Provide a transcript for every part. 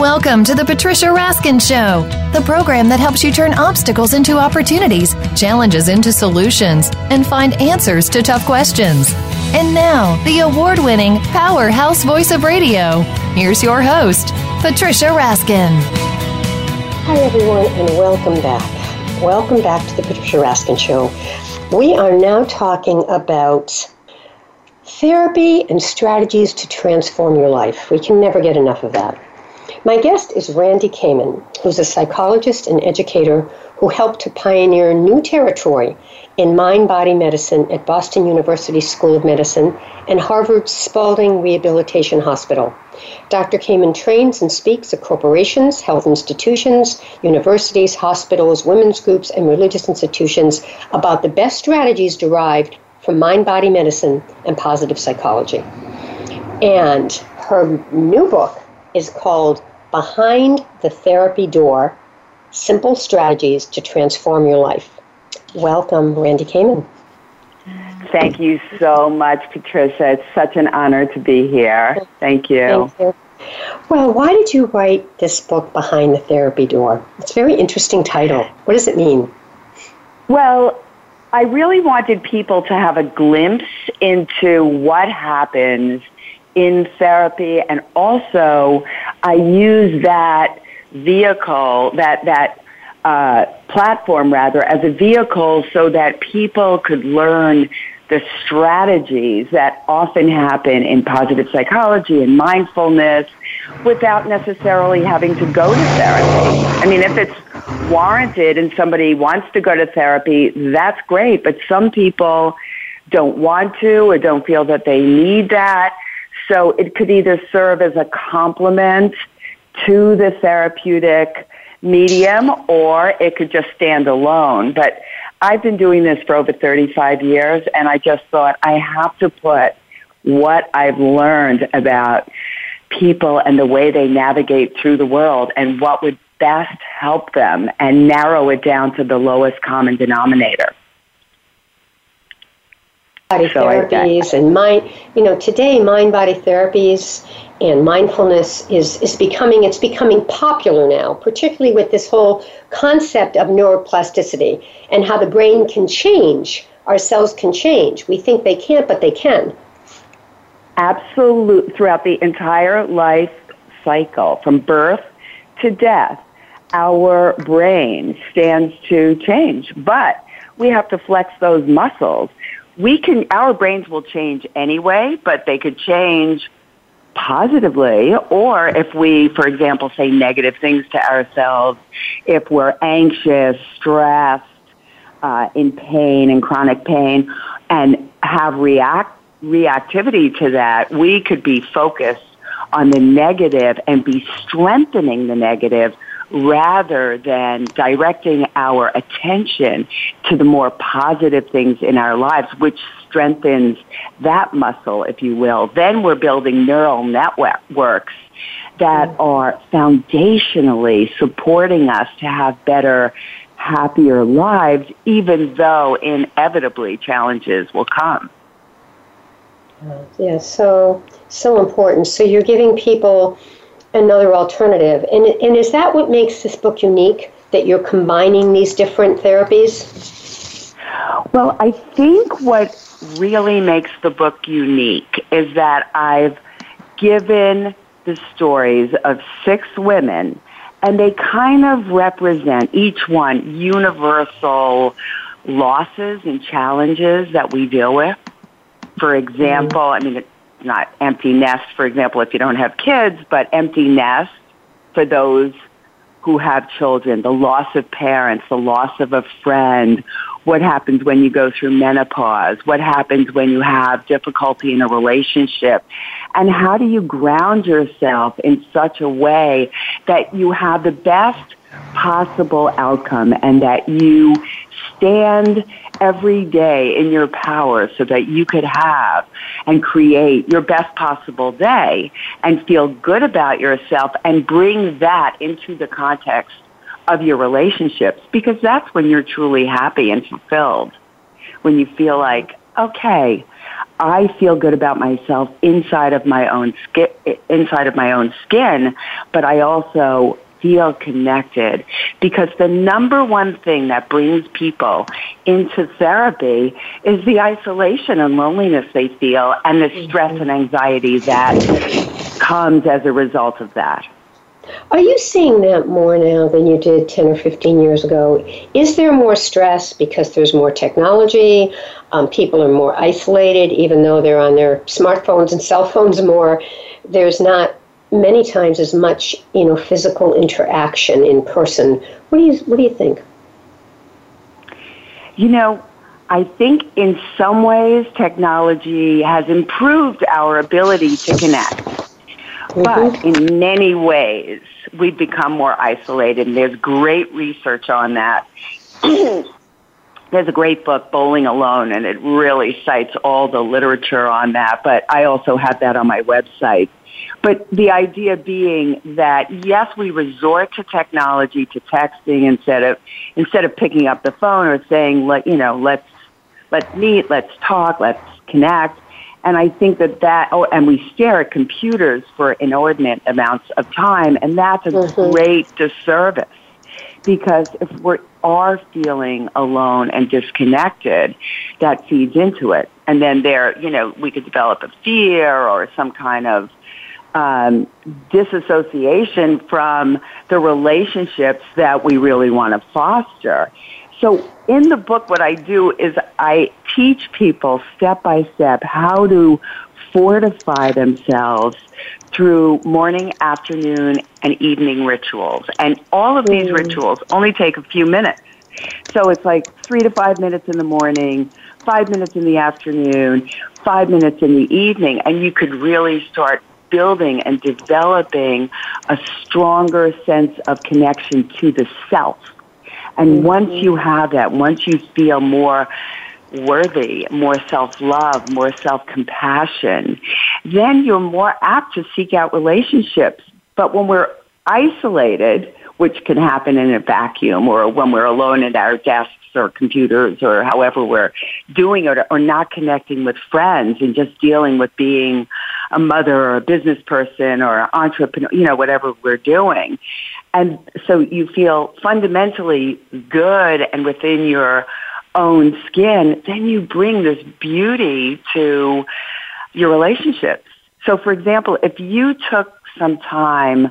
Welcome to the Patricia Raskin Show, the program that helps you turn obstacles into opportunities, challenges into solutions, and find answers to tough questions. And now, the award winning powerhouse voice of radio. Here's your host, Patricia Raskin. Hi, everyone, and welcome back. Welcome back to the Patricia Raskin Show. We are now talking about therapy and strategies to transform your life. We can never get enough of that. My guest is Randy Kamen, who's a psychologist and educator who helped to pioneer new territory in mind body medicine at Boston University School of Medicine and Harvard's Spaulding Rehabilitation Hospital. Dr. Kamen trains and speaks at corporations, health institutions, universities, hospitals, women's groups, and religious institutions about the best strategies derived from mind body medicine and positive psychology. And her new book is called Behind the Therapy Door Simple Strategies to Transform Your Life. Welcome, Randy Kamen. Thank you so much, Patricia. It's such an honor to be here. Thank you. Thank you. Well, why did you write this book, Behind the Therapy Door? It's a very interesting title. What does it mean? Well, I really wanted people to have a glimpse into what happens in therapy and also I use that vehicle, that, that uh, platform rather, as a vehicle so that people could learn the strategies that often happen in positive psychology and mindfulness without necessarily having to go to therapy. I mean, if it's warranted and somebody wants to go to therapy, that's great, but some people don't want to or don't feel that they need that. So it could either serve as a complement to the therapeutic medium or it could just stand alone. But I've been doing this for over 35 years and I just thought I have to put what I've learned about people and the way they navigate through the world and what would best help them and narrow it down to the lowest common denominator body so therapies and mind you know today mind body therapies and mindfulness is is becoming it's becoming popular now particularly with this whole concept of neuroplasticity and how the brain can change our cells can change. We think they can't but they can. Absolute throughout the entire life cycle from birth to death our brain stands to change. But we have to flex those muscles we can, our brains will change anyway, but they could change positively, or if we, for example, say negative things to ourselves, if we're anxious, stressed, uh, in pain and chronic pain, and have react reactivity to that, we could be focused on the negative and be strengthening the negative rather than directing our attention to the more positive things in our lives, which strengthens that muscle, if you will. Then we're building neural networks that mm. are foundationally supporting us to have better, happier lives, even though inevitably challenges will come. Yeah, so so important. So you're giving people another alternative. And, and is that what makes this book unique, that you're combining these different therapies? Well, I think what really makes the book unique is that I've given the stories of six women, and they kind of represent each one universal losses and challenges that we deal with. For example, I mean, not empty nest, for example, if you don't have kids, but empty nest for those who have children, the loss of parents, the loss of a friend, what happens when you go through menopause, what happens when you have difficulty in a relationship, and how do you ground yourself in such a way that you have the best possible outcome and that you stand every day in your power so that you could have and create your best possible day and feel good about yourself and bring that into the context of your relationships because that's when you're truly happy and fulfilled. When you feel like, okay, I feel good about myself inside of my own skin, inside of my own skin, but I also feel connected because the number one thing that brings people into therapy is the isolation and loneliness they feel and the stress and anxiety that comes as a result of that. Are you seeing that more now than you did 10 or 15 years ago? Is there more stress because there's more technology? Um, people are more isolated, even though they're on their smartphones and cell phones more. There's not many times as much, you know, physical interaction in person. What do you What do you think? You know, I think in some ways technology has improved our ability to connect. Mm-hmm. But in many ways, we've become more isolated, and there's great research on that. there's a great book, Bowling Alone, and it really cites all the literature on that, but I also have that on my website. But the idea being that yes, we resort to technology, to texting instead of instead of picking up the phone or saying, let you know, let's let's meet, let's talk, let's connect. And I think that that, oh, and we stare at computers for inordinate amounts of time, and that's a mm-hmm. great disservice. Because if we are feeling alone and disconnected, that feeds into it. And then there, you know, we could develop a fear or some kind of um, disassociation from the relationships that we really want to foster. So in the book, what I do is I teach people step by step how to fortify themselves through morning, afternoon, and evening rituals. And all of these mm. rituals only take a few minutes. So it's like three to five minutes in the morning, five minutes in the afternoon, five minutes in the evening, and you could really start building and developing a stronger sense of connection to the self. And mm-hmm. once you have that, once you feel more worthy, more self-love, more self-compassion, then you're more apt to seek out relationships. But when we're isolated, which can happen in a vacuum or when we're alone at our desks or computers or however we're doing it or not connecting with friends and just dealing with being a mother or a business person or an entrepreneur, you know, whatever we're doing. And so you feel fundamentally good and within your own skin, then you bring this beauty to your relationships. So for example, if you took some time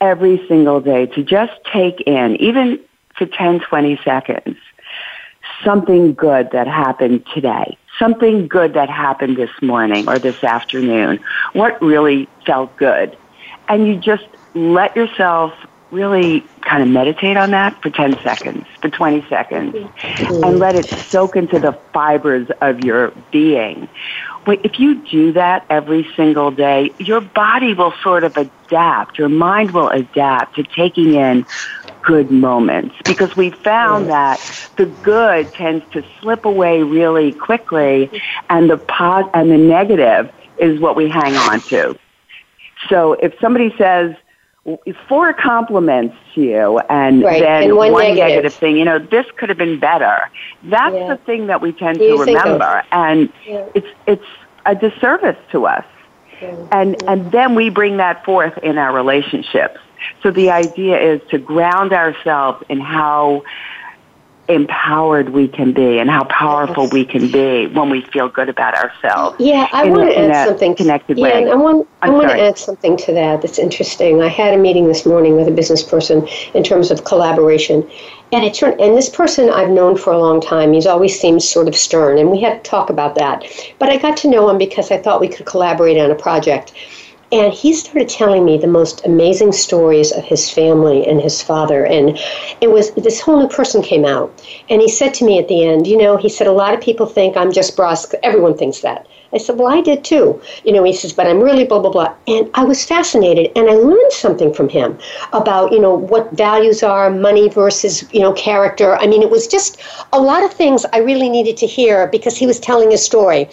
every single day to just take in, even for 10, 20 seconds, something good that happened today, something good that happened this morning or this afternoon, what really felt good. And you just let yourself really kind of meditate on that for 10 seconds, for 20 seconds, mm-hmm. and let it soak into the fibers of your being. If you do that every single day, your body will sort of adapt, your mind will adapt to taking in good moments because we found that the good tends to slip away really quickly and the pos- and the negative is what we hang on to. So if somebody says four compliments to you and right. then and one, one negative. negative. thing, you know, this could have been better. That's yeah. the thing that we tend to remember and yeah. it's it's a disservice to us. Yeah. And and then we bring that forth in our relationships. So the idea is to ground ourselves in how empowered we can be and how powerful we can be when we feel good about ourselves. Yeah, I want to add something connected yeah, way. I want i want to add something to that that's interesting. I had a meeting this morning with a business person in terms of collaboration. And it turned and this person I've known for a long time. He's always seemed sort of stern and we had to talk about that. But I got to know him because I thought we could collaborate on a project. And he started telling me the most amazing stories of his family and his father. And it was this whole new person came out. And he said to me at the end, you know, he said, a lot of people think I'm just brusque. Everyone thinks that. I said, Well, I did too. You know, he says, But I'm really blah, blah, blah. And I was fascinated and I learned something from him about, you know, what values are, money versus, you know, character. I mean, it was just a lot of things I really needed to hear because he was telling a story.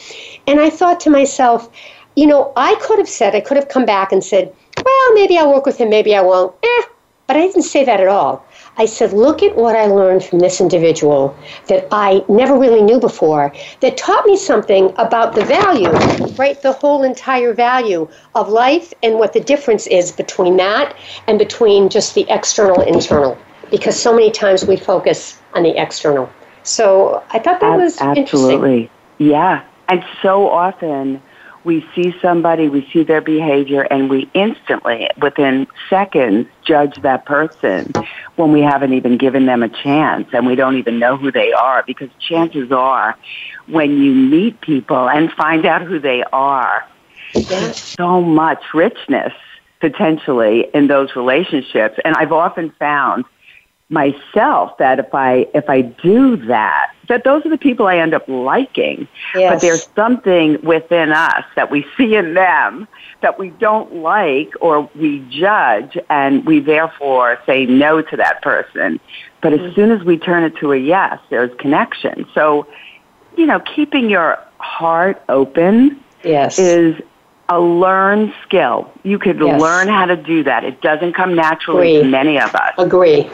And I thought to myself, you know, I could have said, I could have come back and said, Well, maybe I'll work with him, maybe I won't. Eh. But I didn't say that at all. I said, look at what I learned from this individual that I never really knew before, that taught me something about the value, right? The whole entire value of life and what the difference is between that and between just the external internal. Because so many times we focus on the external. So I thought that was interesting. absolutely. Yeah. And so often we see somebody, we see their behavior, and we instantly, within seconds, judge that person when we haven't even given them a chance and we don't even know who they are because chances are when you meet people and find out who they are, there's so much richness potentially in those relationships. And I've often found myself that if I if I do that, that those are the people I end up liking. Yes. But there's something within us that we see in them that we don't like or we judge and we therefore say no to that person. But as mm-hmm. soon as we turn it to a yes, there's connection. So, you know, keeping your heart open yes. is a learned skill. You could yes. learn how to do that. It doesn't come naturally Agree. to many of us. Agree.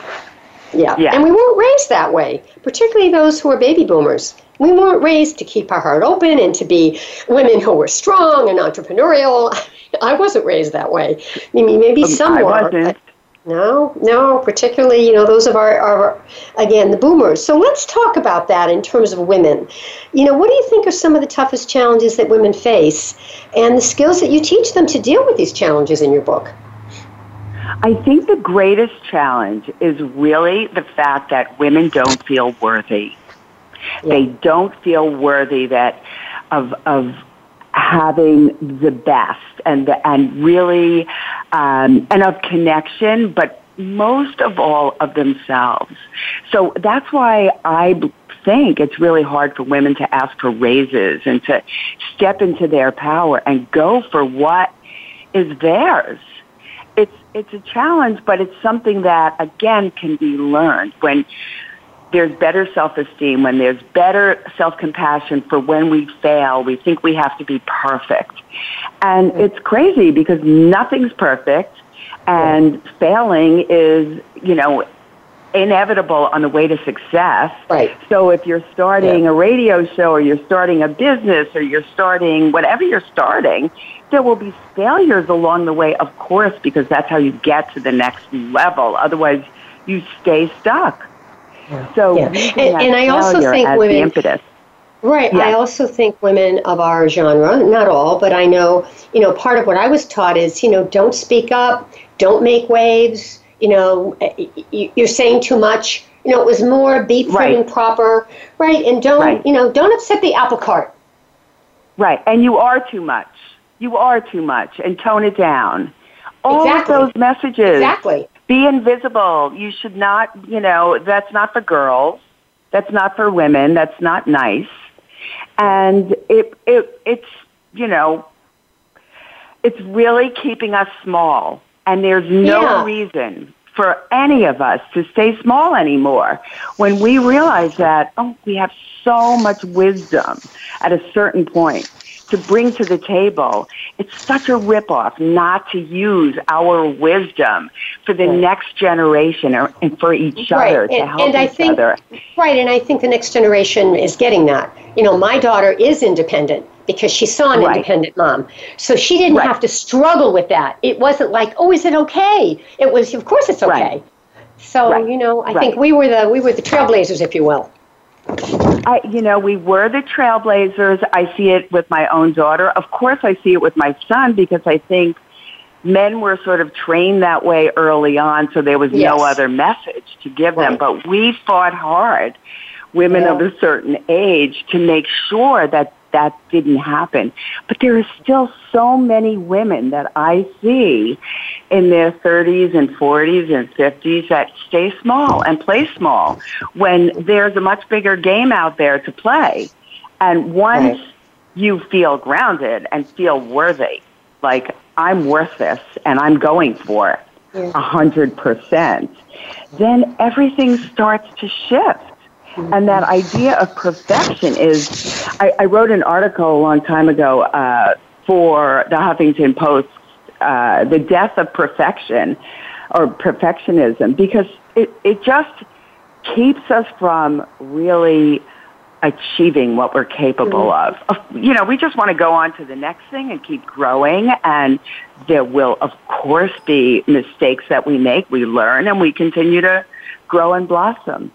Yeah. yeah. And we weren't raised that way, particularly those who are baby boomers. We weren't raised to keep our heart open and to be women who were strong and entrepreneurial. I wasn't raised that way. I mean, maybe um, some were. No, no, particularly, you know, those of our, our, again, the boomers. So let's talk about that in terms of women. You know, what do you think are some of the toughest challenges that women face and the skills that you teach them to deal with these challenges in your book? I think the greatest challenge is really the fact that women don't feel worthy. Yeah. They don't feel worthy that of of having the best and the, and really um, and of connection, but most of all of themselves. So that's why I think it's really hard for women to ask for raises and to step into their power and go for what is theirs it's a challenge, but it's something that again can be learned when there's better self-esteem, when there's better self-compassion for when we fail, we think we have to be perfect. And it's crazy because nothing's perfect and failing is, you know, inevitable on the way to success. Right. So if you're starting yeah. a radio show or you're starting a business or you're starting whatever you're starting, there will be failures along the way, of course, because that's how you get to the next level. Otherwise, you stay stuck. Yeah. So, yeah. and, and I also think women. impetus. Right. I also think women of our genre, not all, but I know, you know, part of what I was taught is, you know, don't speak up, don't make waves, you know, eh, you're saying too much. You know, it was more be prim right. and proper, right? And don't, right. you know, don't upset the apple cart. Right. And you are too much you are too much and tone it down. All exactly. of those messages. Exactly. Be invisible. You should not, you know, that's not for girls. That's not for women. That's not nice. And it, it, it's, you know, it's really keeping us small. And there's no yeah. reason for any of us to stay small anymore when we realize that, oh, we have so much wisdom at a certain point to bring to the table. It's such a ripoff not to use our wisdom for the right. next generation or, and for each right. other to and, help and each think, other. Right, and I think the next generation is getting that. You know, my daughter is independent because she saw an right. independent mom. So she didn't have to struggle with that. It wasn't like, oh, is it okay? It was, of course, it's okay. So you know, I think we were the we were the trailblazers, if you will. I, you know, we were the trailblazers. I see it with my own daughter. Of course, I see it with my son because I think men were sort of trained that way early on, so there was yes. no other message to give right. them. But we fought hard, women yeah. of a certain age, to make sure that that didn't happen. But there are still so many women that I see in their 30s and 40s and 50s that stay small and play small when there's a much bigger game out there to play. And once right. you feel grounded and feel worthy, like I'm worth this and I'm going for it a hundred percent, then everything starts to shift. And that idea of perfection is, I, I wrote an article a long time ago uh, for the Huffington Post, uh, The Death of Perfection or Perfectionism, because it, it just keeps us from really achieving what we're capable mm-hmm. of. You know, we just want to go on to the next thing and keep growing and there will of course be mistakes that we make, we learn and we continue to grow and blossom.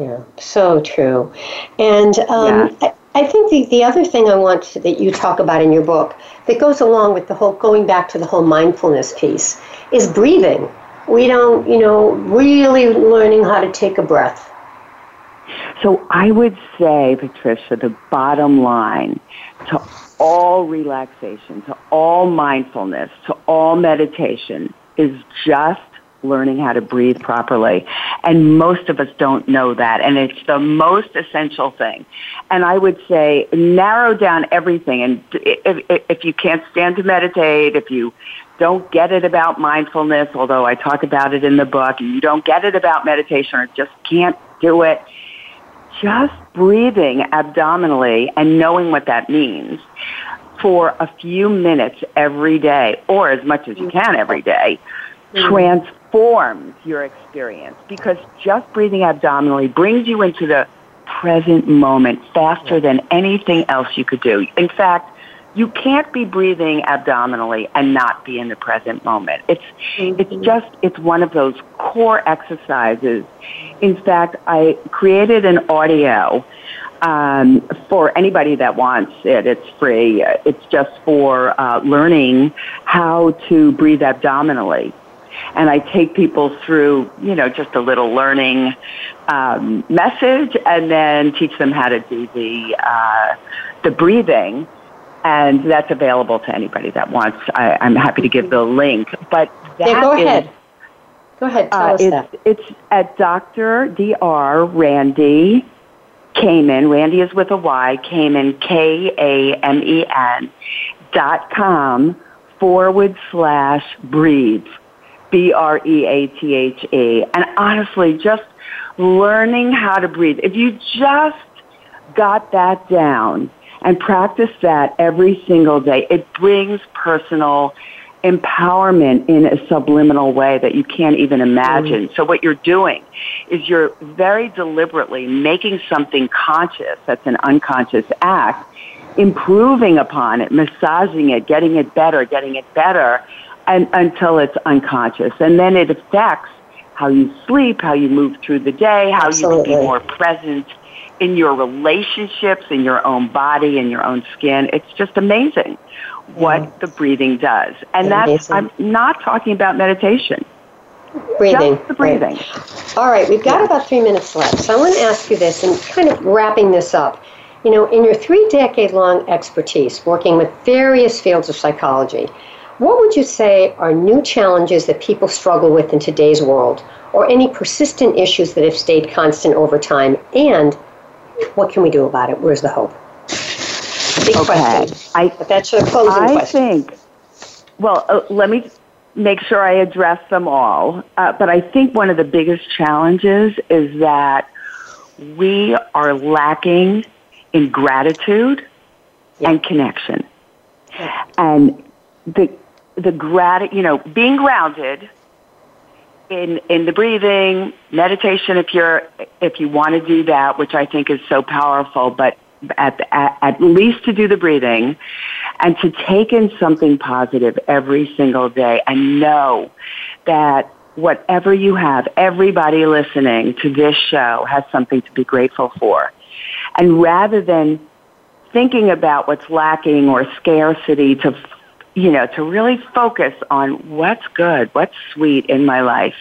Yeah, so true. And um, yeah. I, I, think the, the other thing I want to, that you talk about in your book that goes along with the whole, going back to the whole mindfulness piece, is breathing. We don't, you know, really learning how to take a breath so I would say, Patricia, the bottom line to all relaxation, to all mindfulness, to all meditation is just learning how to breathe properly. And most of us don't know that. And it's the most essential thing. And I would say narrow down everything. And if, if you can't stand to meditate, if you don't get it about mindfulness, although I talk about it in the book, and you don't get it about meditation or just can't do it, just breathing abdominally and knowing what that means for a few minutes every day, or as much as you can every day, mm-hmm. Transforms your experience because just breathing abdominally brings you into the present moment faster than anything else you could do. In fact, you can't be breathing abdominally and not be in the present moment. It's mm-hmm. it's just it's one of those core exercises. In fact, I created an audio um, for anybody that wants it. It's free. It's just for uh, learning how to breathe abdominally. And I take people through, you know, just a little learning um, message, and then teach them how to do the uh, the breathing and that's available to anybody that wants. I, am happy to give the link, but that yeah, go ahead. Go ahead. Tell uh, us it's, that. It's at Dr. Dr. Randy Kamen. Randy is with a Y. Kamen K A M E N dot com forward slash breathe. B R E A T H E. And honestly, just learning how to breathe. If you just got that down and practice that every single day. It brings personal empowerment in a subliminal way that you can't even imagine. Mm. So what you're doing is you're very deliberately making something conscious, that's an unconscious act, improving upon it, massaging it, getting it better, getting it better and, until it's unconscious. And then it affects how you sleep, how you move through the day, how Absolutely. you can be more present in your relationships, in your own body, in your own skin. It's just amazing what yeah. the breathing does. And that's, I'm not talking about meditation. Breathing. Just the breathing. Right. All right, we've got about three minutes left. So I want to ask you this and kind of wrapping this up. You know, in your three decade long expertise working with various fields of psychology, what would you say are new challenges that people struggle with in today's world, or any persistent issues that have stayed constant over time? And what can we do about it? Where's the hope? Big okay. question. I, but that's a closing I question. think, well, uh, let me make sure I address them all. Uh, but I think one of the biggest challenges is that we are lacking in gratitude yeah. and connection. Yeah. And the the grat you know, being grounded in in the breathing, meditation if you're if you want to do that, which I think is so powerful, but at, at, at least to do the breathing and to take in something positive every single day and know that whatever you have, everybody listening to this show has something to be grateful for. And rather than thinking about what's lacking or scarcity to you know, to really focus on what's good, what's sweet in my life,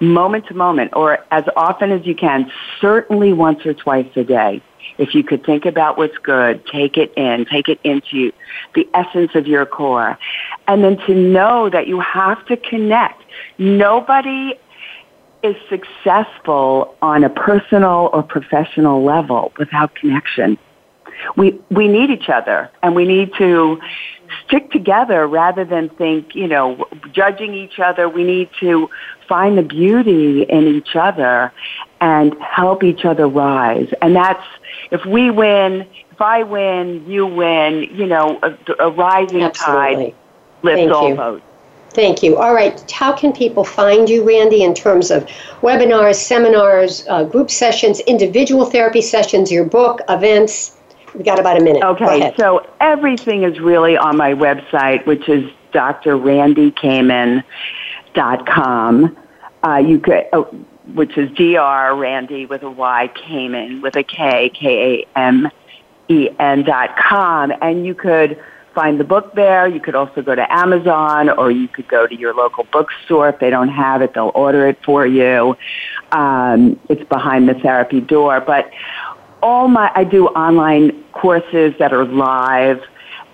moment to moment, or as often as you can, certainly once or twice a day. if you could think about what's good, take it in, take it into the essence of your core, and then to know that you have to connect. Nobody is successful on a personal or professional level without connection. We, we need each other and we need to stick together rather than think, you know, judging each other. We need to find the beauty in each other and help each other rise. And that's, if we win, if I win, you win, you know, a, a rising Absolutely. tide lifts Thank all you. boats. Thank you. All right. How can people find you, Randy, in terms of webinars, seminars, uh, group sessions, individual therapy sessions, your book, events? We've got about a minute. Okay. So everything is really on my website, which is drrandykamen.com. Uh, you could, oh, which is Dr. Randy with a Y, Kamen with a K, K A M E N dot com, and you could find the book there. You could also go to Amazon or you could go to your local bookstore. If they don't have it, they'll order it for you. Um, it's behind the therapy door. But all my, I do online courses that are live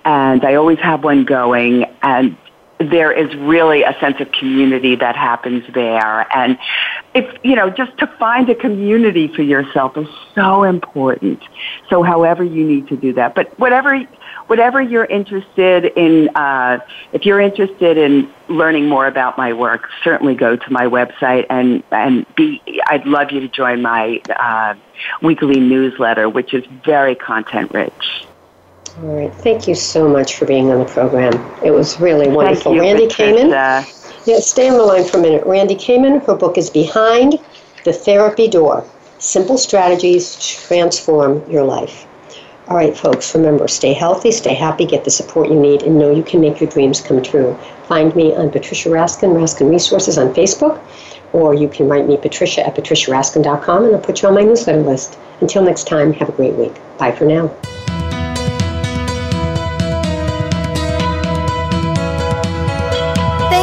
and I always have one going and there is really a sense of community that happens there. And if, you know, just to find a community for yourself is so important. So however you need to do that. But whatever whatever you're interested in, uh, if you're interested in learning more about my work, certainly go to my website and and be. I'd love you to join my uh, weekly newsletter, which is very content rich. All right. Thank you so much for being on the program. It was really wonderful. You, Randy. Kamen. Yeah, stay on the line for a minute. Randy Kamen, her book is Behind the Therapy Door Simple Strategies to Transform Your Life. All right, folks, remember stay healthy, stay happy, get the support you need, and know you can make your dreams come true. Find me on Patricia Raskin, Raskin Resources on Facebook, or you can write me patricia at patriciaraskin.com and I'll put you on my newsletter list. Until next time, have a great week. Bye for now.